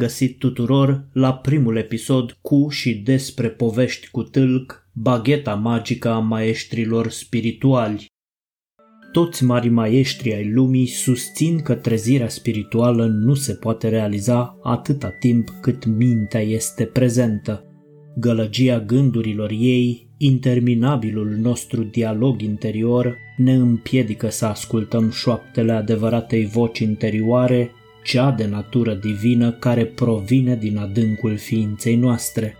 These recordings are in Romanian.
Bun găsit tuturor la primul episod cu și despre povești cu tâlc, bagheta magică a maestrilor spirituali. Toți mari maestri ai lumii susțin că trezirea spirituală nu se poate realiza atâta timp cât mintea este prezentă. Gălăgia gândurilor ei, interminabilul nostru dialog interior, ne împiedică să ascultăm șoaptele adevăratei voci interioare cea de natură divină care provine din adâncul ființei noastre.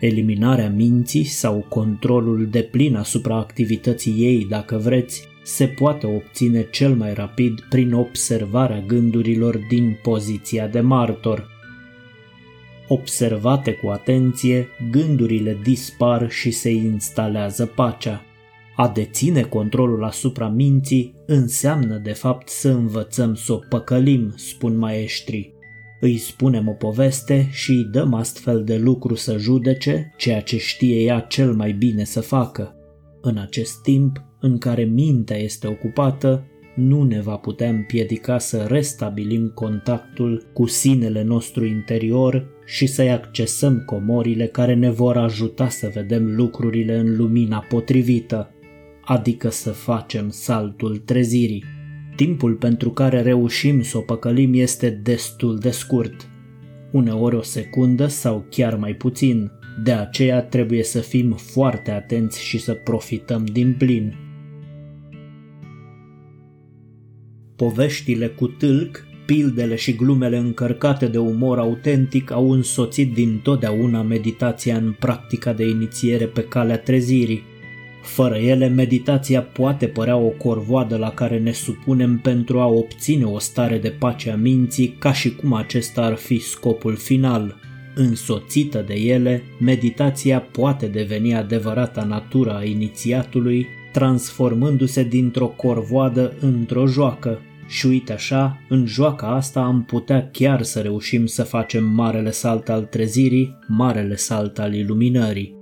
Eliminarea minții sau controlul de plin asupra activității ei, dacă vreți, se poate obține cel mai rapid prin observarea gândurilor din poziția de martor. Observate cu atenție, gândurile dispar și se instalează pacea. A deține controlul asupra minții înseamnă de fapt să învățăm să o păcălim, spun maestrii. Îi spunem o poveste și îi dăm astfel de lucru să judece ceea ce știe ea cel mai bine să facă. În acest timp în care mintea este ocupată, nu ne va putea împiedica să restabilim contactul cu sinele nostru interior și să-i accesăm comorile care ne vor ajuta să vedem lucrurile în lumina potrivită adică să facem saltul trezirii. Timpul pentru care reușim să o păcălim este destul de scurt, uneori o secundă sau chiar mai puțin, de aceea trebuie să fim foarte atenți și să profităm din plin. Poveștile cu tâlc, pildele și glumele încărcate de umor autentic au însoțit din totdeauna meditația în practica de inițiere pe calea trezirii. Fără ele, meditația poate părea o corvoadă la care ne supunem pentru a obține o stare de pace a minții, ca și cum acesta ar fi scopul final. Însoțită de ele, meditația poate deveni adevărata natura a inițiatului, transformându-se dintr-o corvoadă într-o joacă. Și uite așa, în joaca asta am putea chiar să reușim să facem marele salt al trezirii, marele salt al iluminării.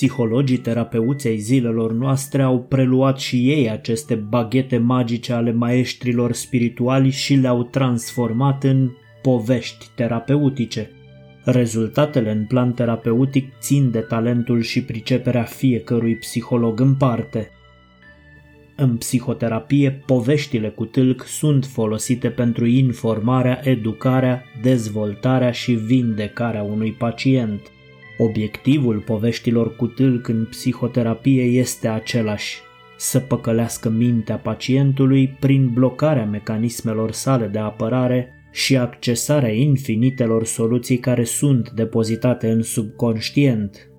Psihologii terapeuți ai zilelor noastre au preluat și ei aceste baghete magice ale maestrilor spirituali și le-au transformat în povești terapeutice. Rezultatele în plan terapeutic țin de talentul și priceperea fiecărui psiholog în parte. În psihoterapie, poveștile cu tâlc sunt folosite pentru informarea, educarea, dezvoltarea și vindecarea unui pacient – Obiectivul poveștilor cu tâlc în psihoterapie este același, să păcălească mintea pacientului prin blocarea mecanismelor sale de apărare și accesarea infinitelor soluții care sunt depozitate în subconștient.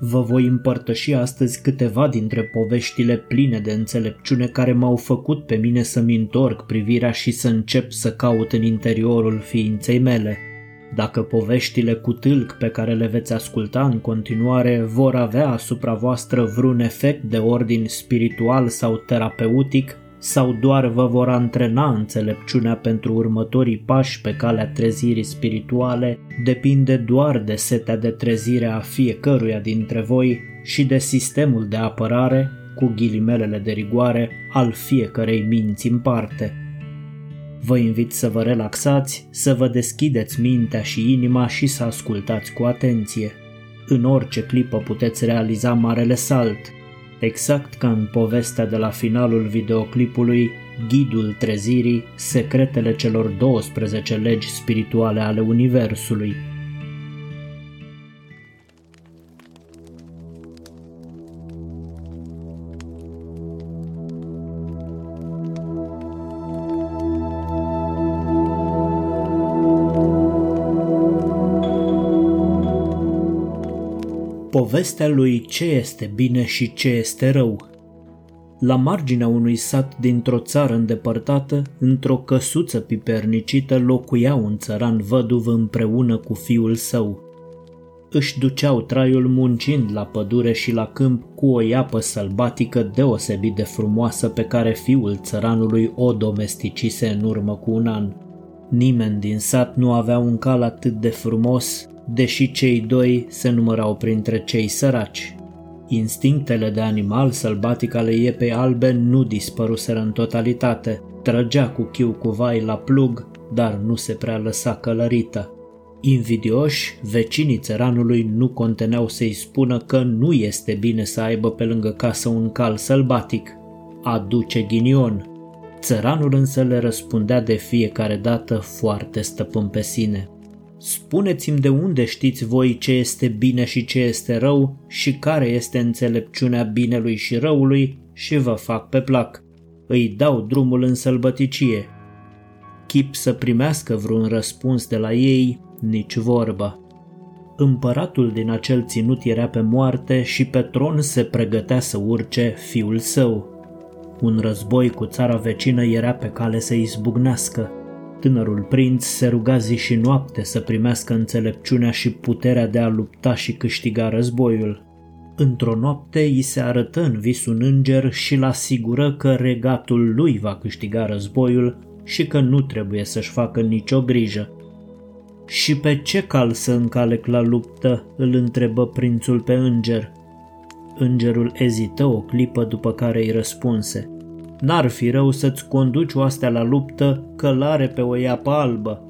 Vă voi împărtăși astăzi câteva dintre poveștile pline de înțelepciune care m-au făcut pe mine să-mi întorc privirea și să încep să caut în interiorul ființei mele – dacă poveștile cu tâlc pe care le veți asculta în continuare vor avea asupra voastră vreun efect de ordin spiritual sau terapeutic, sau doar vă vor antrena înțelepciunea pentru următorii pași pe calea trezirii spirituale, depinde doar de setea de trezire a fiecăruia dintre voi și de sistemul de apărare, cu ghilimelele de rigoare, al fiecărei minți în parte. Vă invit să vă relaxați, să vă deschideți mintea și inima și să ascultați cu atenție. În orice clipă puteți realiza marele salt, exact ca în povestea de la finalul videoclipului Ghidul trezirii, secretele celor 12 legi spirituale ale Universului. Povestea lui ce este bine și ce este rău. La marginea unui sat dintr-o țară îndepărtată, într-o căsuță pipernicită, locuia un țăran văduv împreună cu fiul său. Își duceau traiul muncind la pădure și la câmp cu o iapă sălbatică deosebit de frumoasă pe care fiul țăranului o domesticise în urmă cu un an. Nimeni din sat nu avea un cal atât de frumos deși cei doi se numărau printre cei săraci. Instinctele de animal sălbatic ale iepei albe nu dispăruseră în totalitate. Trăgea cu chiu cu vai la plug, dar nu se prea lăsa călărită. Invidioși, vecinii țăranului nu conteneau să-i spună că nu este bine să aibă pe lângă casă un cal sălbatic. Aduce ghinion. Țăranul însă le răspundea de fiecare dată foarte stăpân pe sine. Spuneți-mi de unde știți voi ce este bine și ce este rău și care este înțelepciunea binelui și răului și vă fac pe plac. Îi dau drumul în sălbăticie. Chip să primească vreun răspuns de la ei, nici vorba. Împăratul din acel ținut era pe moarte și pe tron se pregătea să urce fiul său. Un război cu țara vecină era pe cale să izbucnească. Tânărul prinț se ruga zi și noapte să primească înțelepciunea și puterea de a lupta și câștiga războiul. Într-o noapte îi se arătă în vis un înger și l asigură că regatul lui va câștiga războiul și că nu trebuie să-și facă nicio grijă. Și pe ce cal să încalec la luptă?" îl întrebă prințul pe înger. Îngerul ezită o clipă după care îi răspunse. N-ar fi rău să-ți conduci oastea la luptă călare pe o iapă albă.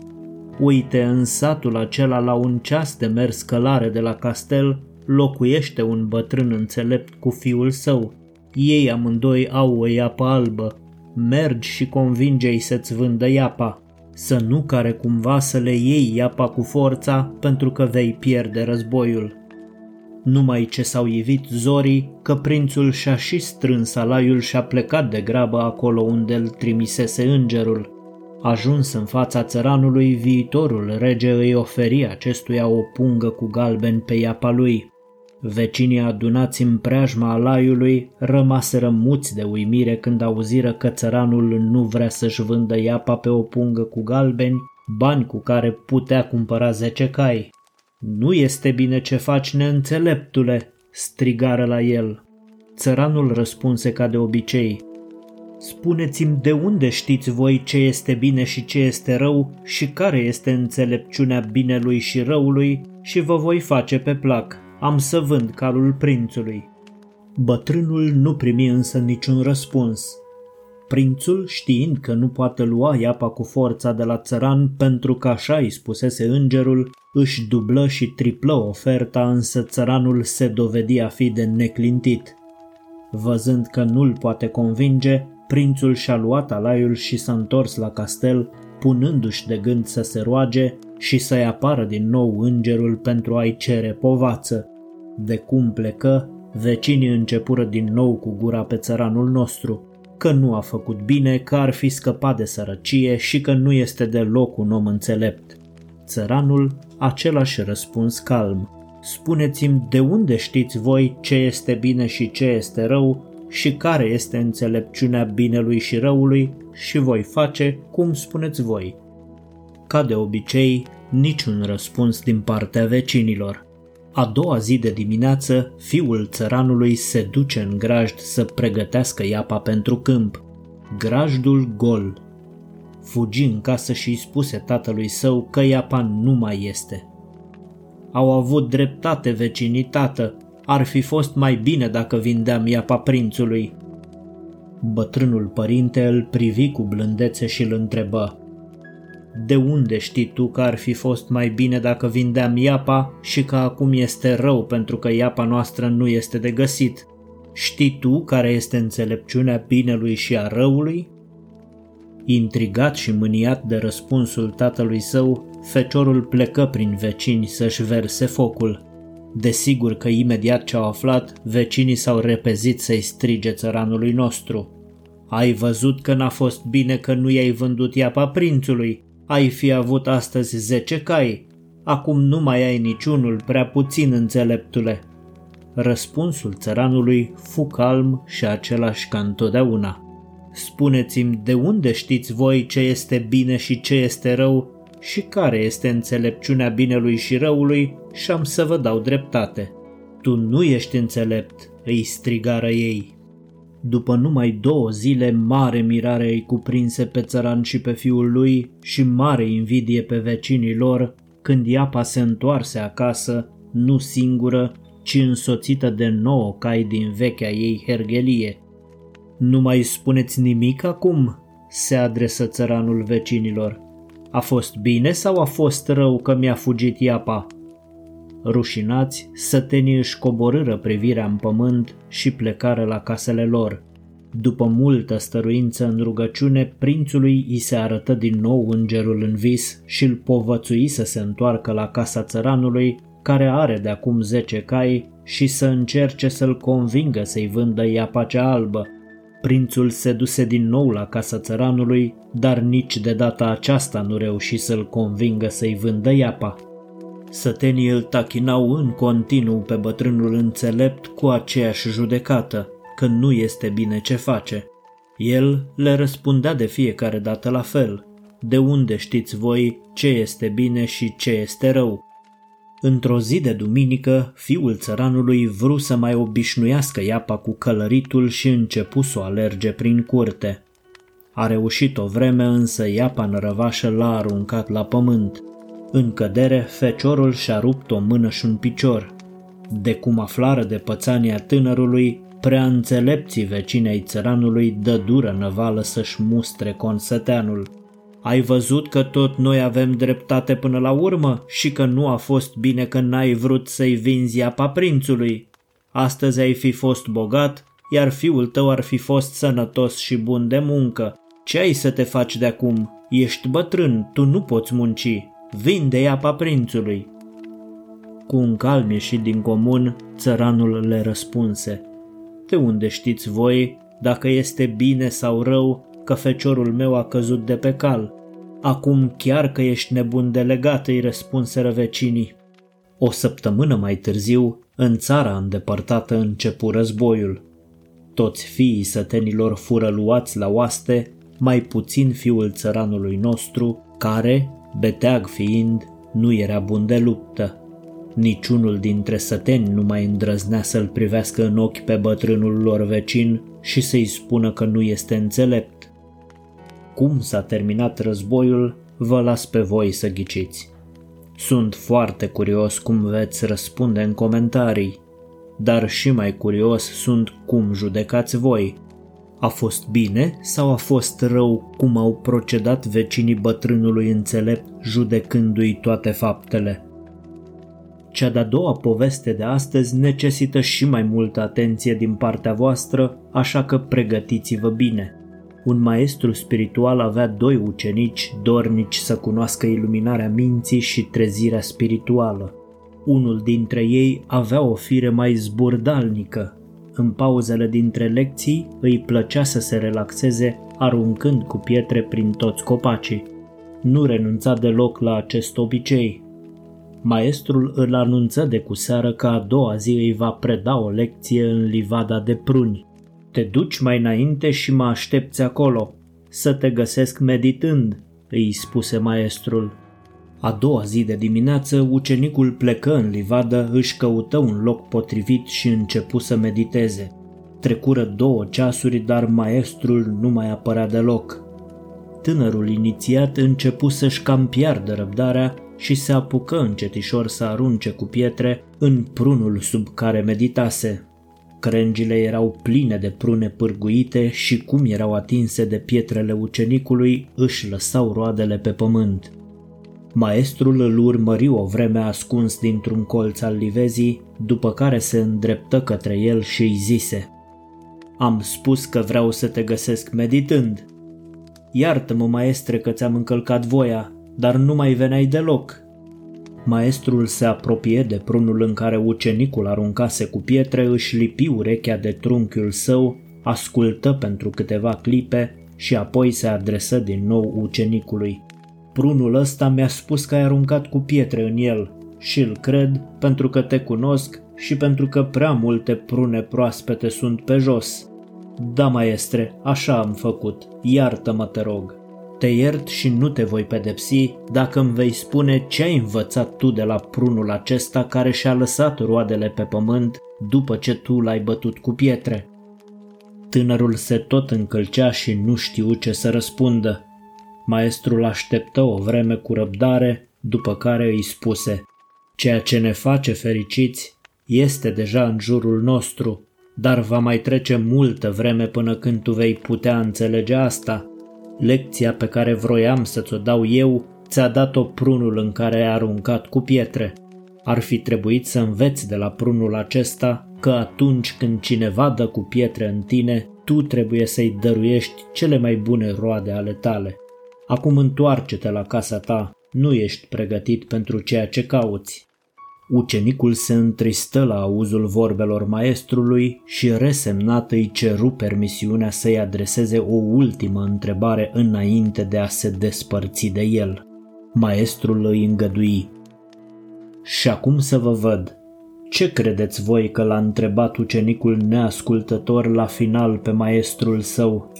Uite, în satul acela la un ceas de mers călare de la castel, locuiește un bătrân înțelept cu fiul său. Ei amândoi au o iapă albă. Mergi și convinge-i să-ți vândă iapa să nu care cumva să le iei iapa cu forța pentru că vei pierde războiul. Numai ce s-au ivit zorii că prințul și-a și strâns alaiul și a plecat de grabă acolo unde îl trimisese îngerul. Ajuns în fața țăranului, viitorul rege îi oferi acestuia o pungă cu galben pe iapa lui. Vecinii adunați în preajma alaiului rămaseră muți de uimire când auziră că țăranul nu vrea să-și vândă iapa pe o pungă cu galbeni, bani cu care putea cumpăra zece cai. Nu este bine ce faci, neînțeleptule!" strigară la el. Țăranul răspunse ca de obicei. Spuneți-mi de unde știți voi ce este bine și ce este rău și care este înțelepciunea binelui și răului și vă voi face pe plac am să vând calul prințului. Bătrânul nu primi însă niciun răspuns. Prințul, știind că nu poate lua iapa cu forța de la țăran pentru că așa îi spusese îngerul, își dublă și triplă oferta, însă țăranul se dovedi a fi de neclintit. Văzând că nu-l poate convinge, prințul și-a luat alaiul și s-a întors la castel, punându-și de gând să se roage și să-i apară din nou îngerul pentru a-i cere povață. De cum plecă, vecinii începură din nou cu gura pe țăranul nostru, că nu a făcut bine, că ar fi scăpat de sărăcie și că nu este deloc un om înțelept. Țăranul, același răspuns calm. Spuneți-mi de unde știți voi ce este bine și ce este rău și care este înțelepciunea binelui și răului și voi face cum spuneți voi. Ca de obicei, niciun răspuns din partea vecinilor. A doua zi de dimineață, fiul țăranului se duce în grajd să pregătească iapa pentru câmp. Grajdul gol. Fugi în casă și îi spuse tatălui său că iapa nu mai este. Au avut dreptate vecinii tată, ar fi fost mai bine dacă vindeam iapa prințului. Bătrânul părinte îl privi cu blândețe și îl întrebă. De unde știi tu că ar fi fost mai bine dacă vindeam iapa și că acum este rău pentru că iapa noastră nu este de găsit? Știi tu care este înțelepciunea binelui și a răului? Intrigat și mâniat de răspunsul tatălui său, feciorul plecă prin vecini să-și verse focul. Desigur că imediat ce au aflat, vecinii s-au repezit să-i strige țăranului nostru. Ai văzut că n-a fost bine că nu i-ai vândut iapa prințului, ai fi avut astăzi zece cai, acum nu mai ai niciunul, prea puțin înțeleptule. Răspunsul țăranului fu calm și același ca întotdeauna. Spuneți-mi de unde știți voi ce este bine și ce este rău și care este înțelepciunea binelui și răului și am să vă dau dreptate. Tu nu ești înțelept, îi strigară ei. După numai două zile, mare mirare îi cuprinse pe țăran și pe fiul lui și mare invidie pe vecinii lor când iapa se întoarse acasă, nu singură, ci însoțită de nouă cai din vechea ei hergelie. Nu mai spuneți nimic acum?" se adresă țăranul vecinilor. A fost bine sau a fost rău că mi-a fugit iapa?" Rușinați, sătenii își coborâră privirea în pământ și plecară la casele lor. După multă stăruință în rugăciune, prințului îi se arătă din nou îngerul în vis și îl povățui să se întoarcă la casa țăranului, care are de acum zece cai, și să încerce să-l convingă să-i vândă iapa cea albă. Prințul se duse din nou la casa țăranului, dar nici de data aceasta nu reuși să-l convingă să-i vândă iapa. Sătenii îl tachinau în continuu pe bătrânul înțelept cu aceeași judecată, că nu este bine ce face. El le răspundea de fiecare dată la fel. De unde știți voi ce este bine și ce este rău? Într-o zi de duminică, fiul țăranului vru să mai obișnuiască iapa cu călăritul și începu să o alerge prin curte. A reușit o vreme, însă iapa nărăvașă l-a aruncat la pământ. În cădere, feciorul și-a rupt o mână și un picior. De cum aflară de pățania tânărului, prea înțelepții vecinei țăranului dă dură năvală să-și mustre consăteanul. Ai văzut că tot noi avem dreptate până la urmă și că nu a fost bine că n-ai vrut să-i vinzi apa prințului. Astăzi ai fi fost bogat, iar fiul tău ar fi fost sănătos și bun de muncă. Ce ai să te faci de acum? Ești bătrân, tu nu poți munci. Vinde apa prințului. Cu un calm ieșit din comun, țăranul le răspunse. De unde știți voi dacă este bine sau rău că feciorul meu a căzut de pe cal? Acum chiar că ești nebun de legat, îi răspunseră vecinii. O săptămână mai târziu, în țara îndepărtată începu războiul. Toți fiii sătenilor fură luați la oaste, mai puțin fiul țăranului nostru, care, beteag fiind, nu era bun de luptă. Niciunul dintre săteni nu mai îndrăznea să-l privească în ochi pe bătrânul lor vecin și să-i spună că nu este înțelept. Cum s-a terminat războiul, vă las pe voi să ghiciți. Sunt foarte curios cum veți răspunde în comentarii, dar și mai curios sunt cum judecați voi. A fost bine sau a fost rău cum au procedat vecinii bătrânului înțelept judecându-i toate faptele? Cea de-a doua poveste de astăzi necesită și mai multă atenție din partea voastră, așa că pregătiți-vă bine. Un maestru spiritual avea doi ucenici dornici să cunoască iluminarea minții și trezirea spirituală. Unul dintre ei avea o fire mai zburdalnică. În pauzele dintre lecții îi plăcea să se relaxeze aruncând cu pietre prin toți copacii. Nu renunța deloc la acest obicei, Maestrul îl anunță de cu seară că a doua zi îi va preda o lecție în livada de pruni. Te duci mai înainte și mă aștepți acolo, să te găsesc meditând, îi spuse maestrul. A doua zi de dimineață, ucenicul plecă în livadă, își căută un loc potrivit și începu să mediteze. Trecură două ceasuri, dar maestrul nu mai apărea deloc. Tânărul inițiat începu să-și cam piardă răbdarea și se apucă încetișor să arunce cu pietre în prunul sub care meditase. Crengile erau pline de prune pârguite și cum erau atinse de pietrele ucenicului, își lăsau roadele pe pământ. Maestrul îl urmări o vreme ascuns dintr-un colț al livezii, după care se îndreptă către el și îi zise Am spus că vreau să te găsesc meditând. Iartă-mă, maestre, că ți-am încălcat voia, dar nu mai veneai deloc. Maestrul se apropie de prunul în care ucenicul aruncase cu pietre, își lipi urechea de trunchiul său, ascultă pentru câteva clipe și apoi se adresă din nou ucenicului. Prunul ăsta mi-a spus că ai aruncat cu pietre în el și îl cred pentru că te cunosc și pentru că prea multe prune proaspete sunt pe jos. Da, maestre, așa am făcut, iartă-mă te rog. Te iert și nu te voi pedepsi dacă îmi vei spune ce ai învățat tu de la prunul acesta care și-a lăsat roadele pe pământ după ce tu l-ai bătut cu pietre. Tânărul se tot încălcea și nu știu ce să răspundă. Maestrul așteptă o vreme cu răbdare, după care îi spuse Ceea ce ne face fericiți este deja în jurul nostru, dar va mai trece multă vreme până când tu vei putea înțelege asta. Lecția pe care vroiam să ți-o dau eu, ți-a dat-o prunul în care ai aruncat cu pietre. Ar fi trebuit să înveți de la prunul acesta că atunci când cineva dă cu pietre în tine, tu trebuie să-i dăruiești cele mai bune roade ale tale. Acum întoarce-te la casa ta, nu ești pregătit pentru ceea ce cauți. Ucenicul se întristă la auzul vorbelor maestrului și resemnat îi ceru permisiunea să-i adreseze o ultimă întrebare înainte de a se despărți de el. Maestrul îi îngădui. Și acum să vă văd. Ce credeți voi că l-a întrebat ucenicul neascultător la final pe maestrul său?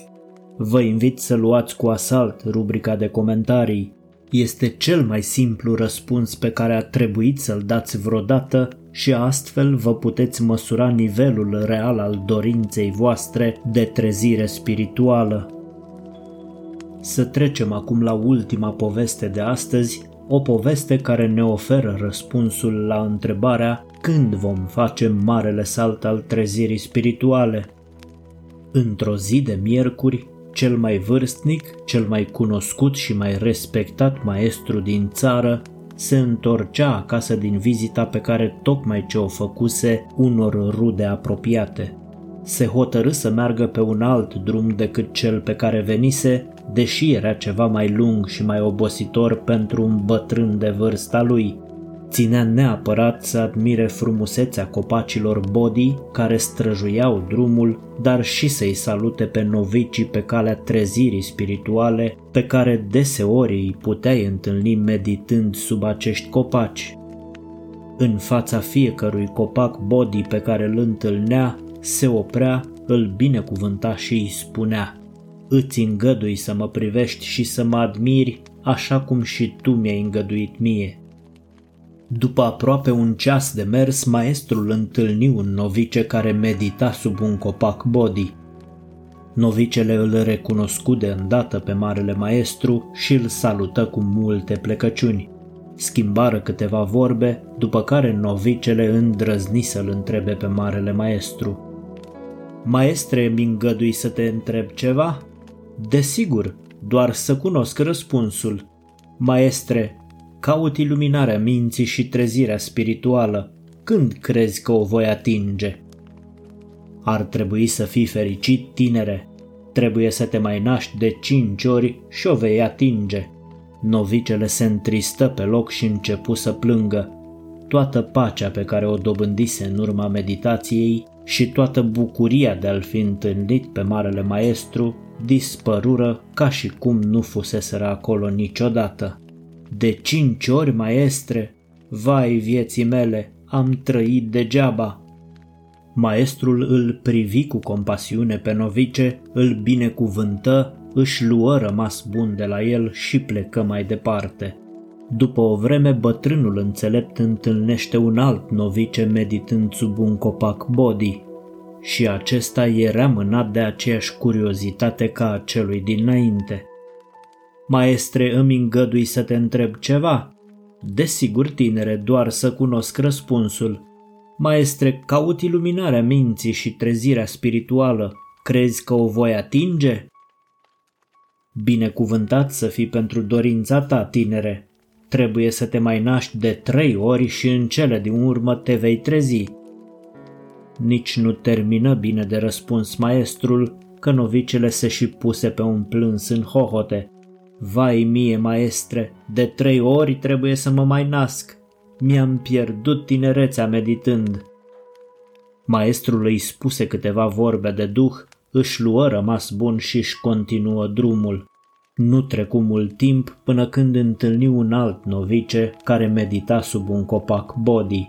Vă invit să luați cu asalt rubrica de comentarii este cel mai simplu răspuns pe care a trebuit să-l dați vreodată și astfel vă puteți măsura nivelul real al dorinței voastre de trezire spirituală. Să trecem acum la ultima poveste de astăzi, o poveste care ne oferă răspunsul la întrebarea când vom face marele salt al trezirii spirituale. Într-o zi de miercuri, cel mai vârstnic, cel mai cunoscut și mai respectat maestru din țară, se întorcea acasă din vizita pe care tocmai ce o făcuse unor rude apropiate. Se hotărâ să meargă pe un alt drum decât cel pe care venise, deși era ceva mai lung și mai obositor pentru un bătrân de vârsta lui, Ținea neapărat să admire frumusețea copacilor body care străjuiau drumul, dar și să-i salute pe novicii pe calea trezirii spirituale pe care deseori îi puteai întâlni meditând sub acești copaci. În fața fiecărui copac body pe care îl întâlnea, se oprea, îl binecuvânta și îi spunea Îți îngădui să mă privești și să mă admiri așa cum și tu mi-ai îngăduit mie. După aproape un ceas de mers, maestrul întâlni un novice care medita sub un copac body. Novicele îl recunoscu de îndată pe marele maestru și îl salută cu multe plecăciuni. Schimbară câteva vorbe, după care novicele îndrăzni să-l întrebe pe marele maestru. Maestre, mi îngădui să te întreb ceva? Desigur, doar să cunosc răspunsul. Maestre, Caut iluminarea minții și trezirea spirituală. Când crezi că o voi atinge? Ar trebui să fii fericit, tinere. Trebuie să te mai naști de cinci ori și o vei atinge. Novicele se întristă pe loc și începu să plângă. Toată pacea pe care o dobândise în urma meditației și toată bucuria de a-l fi întâlnit pe Marele Maestru dispărură ca și cum nu fuseseră acolo niciodată. De cinci ori, maestre, vai vieții mele, am trăit degeaba. Maestrul îl privi cu compasiune pe novice, îl binecuvântă, își luă rămas bun de la el și plecă mai departe. După o vreme, bătrânul înțelept întâlnește un alt novice meditând sub un copac body și acesta era mânat de aceeași curiozitate ca a celui dinainte. Maestre, îmi îngădui să te întreb ceva? Desigur, tinere, doar să cunosc răspunsul. Maestre, caut iluminarea minții și trezirea spirituală. Crezi că o voi atinge? Binecuvântat să fii pentru dorința ta, tinere. Trebuie să te mai naști de trei ori și în cele din urmă te vei trezi. Nici nu termină bine de răspuns maestrul, că novicele se și puse pe un plâns în hohote. Vai mie, maestre, de trei ori trebuie să mă mai nasc. Mi-am pierdut tinerețea meditând. Maestrul îi spuse câteva vorbe de duh, își luă rămas bun și își continuă drumul. Nu trecu mult timp până când întâlni un alt novice care medita sub un copac body.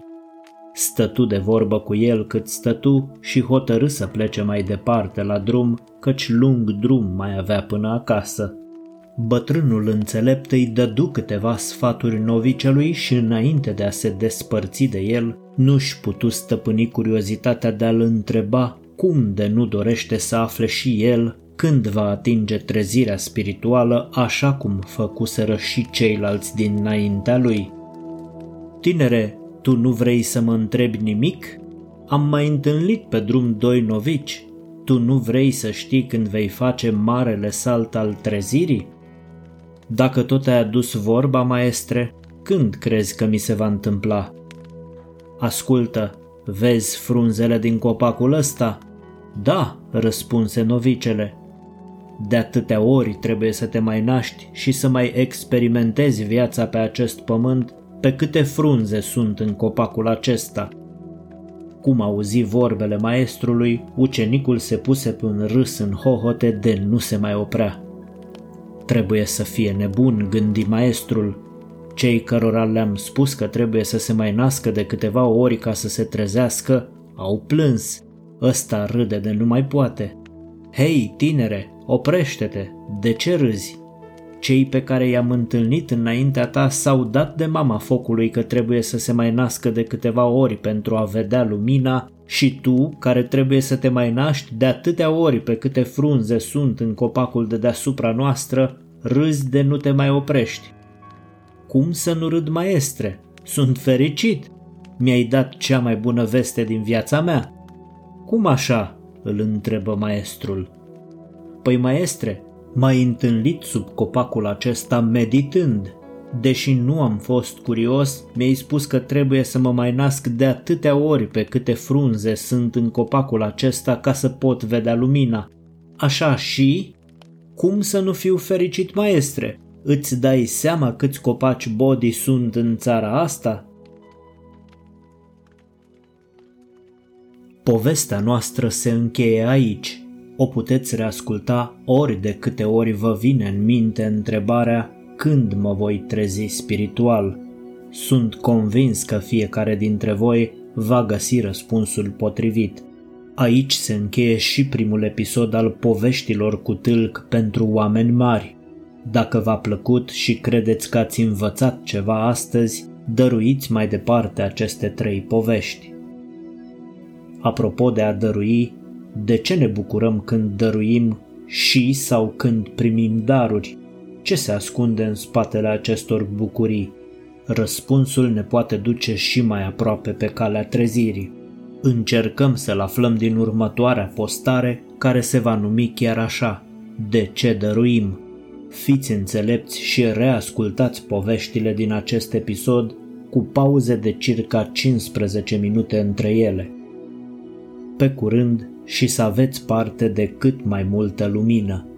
Stătu de vorbă cu el cât stătu și hotărâ să plece mai departe la drum, căci lung drum mai avea până acasă. Bătrânul înțelept îi dădu câteva sfaturi novicelui și înainte de a se despărți de el, nu-și putu stăpâni curiozitatea de a-l întreba cum de nu dorește să afle și el când va atinge trezirea spirituală așa cum făcuseră și ceilalți dinaintea lui. Tinere, Tu nu vrei să mă întrebi nimic? Am mai întâlnit pe drum doi novici. Tu nu vrei să știi când vei face marele salt al trezirii? Dacă tot ai adus vorba, maestre, când crezi că mi se va întâmpla? Ascultă, vezi frunzele din copacul ăsta? Da, răspunse novicele. De atâtea ori trebuie să te mai naști și să mai experimentezi viața pe acest pământ pe câte frunze sunt în copacul acesta. Cum auzi vorbele maestrului, ucenicul se puse pe un râs în hohote de nu se mai oprea. Trebuie să fie nebun, gândi maestrul. Cei cărora le-am spus că trebuie să se mai nască de câteva ori ca să se trezească, au plâns. Ăsta râde de nu mai poate. Hei, tinere, oprește-te, de ce râzi? Cei pe care i-am întâlnit înaintea ta s-au dat de mama focului că trebuie să se mai nască de câteva ori pentru a vedea lumina și tu, care trebuie să te mai naști de atâtea ori pe câte frunze sunt în copacul de deasupra noastră, râzi de nu te mai oprești. Cum să nu râd, maestre? Sunt fericit! Mi-ai dat cea mai bună veste din viața mea. Cum așa? îl întrebă maestrul. Păi maestre, M-ai întâlnit sub copacul acesta meditând. Deși nu am fost curios, mi-ai spus că trebuie să mă mai nasc de atâtea ori pe câte frunze sunt în copacul acesta ca să pot vedea lumina. Așa și? Cum să nu fiu fericit, maestre? Îți dai seama câți copaci body sunt în țara asta? Povestea noastră se încheie aici o puteți reasculta ori de câte ori vă vine în minte întrebarea când mă voi trezi spiritual. Sunt convins că fiecare dintre voi va găsi răspunsul potrivit. Aici se încheie și primul episod al poveștilor cu tâlc pentru oameni mari. Dacă v-a plăcut și credeți că ați învățat ceva astăzi, dăruiți mai departe aceste trei povești. Apropo de a dărui, de ce ne bucurăm când dăruim și sau când primim daruri? Ce se ascunde în spatele acestor bucurii? Răspunsul ne poate duce și mai aproape pe calea trezirii. Încercăm să-l aflăm din următoarea postare care se va numi chiar așa, De ce dăruim? Fiți înțelepți și reascultați poveștile din acest episod cu pauze de circa 15 minute între ele. Pe curând și să aveți parte de cât mai multă lumină.